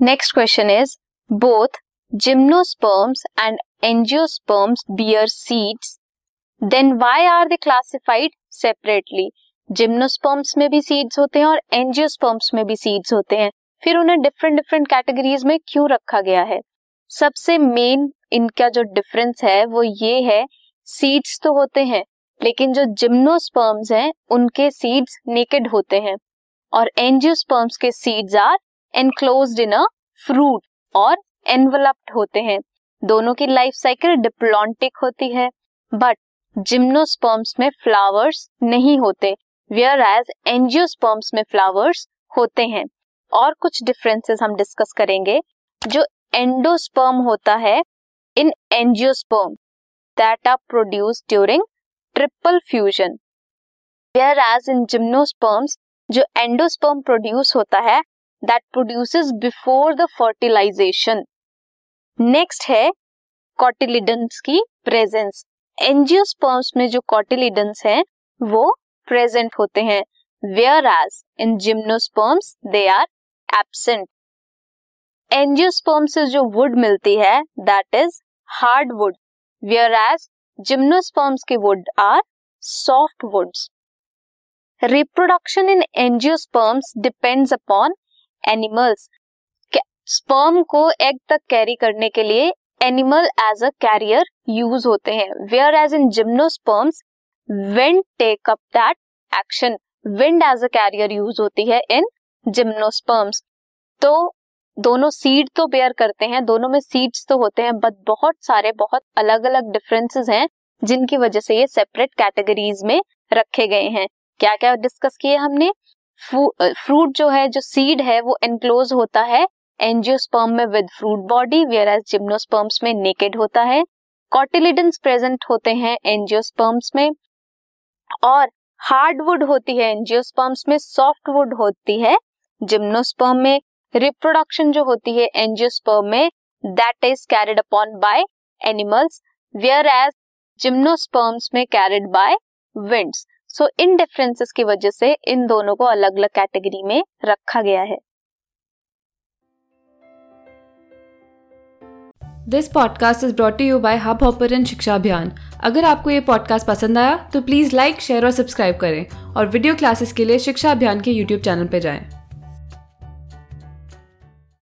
Next question is both gymnosperms and angiosperms bear seeds then why are they classified separately gymnosperms में भी seeds होते हैं और angiosperms में भी सीड्स होते हैं। फिर उन्हें डिफरेंट डिफरेंट कैटेगरीज में क्यों रखा गया है? सबसे मेन इनका जो डिफरेंस है, वो ये है सीड्स तो होते हैं, लेकिन जो जिम्नोस्पर्म्स हैं, उनके सीड्स नेकेड होते हैं। और एंजियोस्पर्म्स के seeds are enclosed in a fruit और एनवलप्ड होते हैं। दोनों की लाइफ साइकिल डिप्लॉन्टिक होती है बट जिम्नोस्पर्म्स में फ्लावर्स नहीं होते वेयर एज एंजियोस्पर्म्स में फ्लावर्स होते हैं। और कुछ डिफरेंसेस हम डिस्कस करेंगे। जो एंडोस्पर्म होता है, in angiosperm that are produce during triple fusion whereas in gymnosperms जो एंडोस्पर्म प्रोड्यूस होता है that produces before the fertilization next है कॉटिलिडन्स की प्रेजेंस एंजियोस्पर्म्स में जो कॉटिलिडन्स हैं, वो प्रेजेंट होते हैं where as in gymnosperms they are absent angiosperm से जो वुड मिलती है that is hard wood where as gymnosperms के wood are soft woods reproduction in angiosperms depends upon animals. Sperm को एग तक कैरी करने के लिए animal as a carrier use होते हैं। Whereas in gymnosperms wind take up that action wind as a carrier use होती है इन gymnosperms तो दोनों सीड तो बेयर करते हैं, दोनों में सीड्स तो होते हैं बट बहुत सारे, बहुत अलग अलग डिफरेंसेस हैं, जिनकी वजह से ये सेपरेट कैटेगरीज में रखे गए हैं। क्या क्या डिस्कस किए हमने? फ्रूट जो है, जो सीड है, वो एनक्लोज होता है एंजियोस्पर्म में with fruit body where as gymnosperms में नेकेड होता है। कॉटिलिडन्स प्रेजेंट होते हैं एंजियोस्पर्म्स में और हार्डवुड होती है एंजियोस्पर्म्स में सॉफ्ट वुड होती है जिम्नोस्पर्म में। रिप्रोडक्शन जो होती है एंजियोस्पर्म में that is carried upon by animals where as gymnosperms में carried by winds so in differences की वजह से इन दोनों को अलग अलग कैटेगरी में रखा गया है। This podcast is brought you by Hubhopper शिक्षा अभियान अगर आपको ये पॉडकास्ट पसंद आया तो प्लीज़ लाइक शेयर और सब्सक्राइब करें। और वीडियो क्लासेस के लिए शिक्षा अभियान के यूट्यूब चैनल पर जाएँ।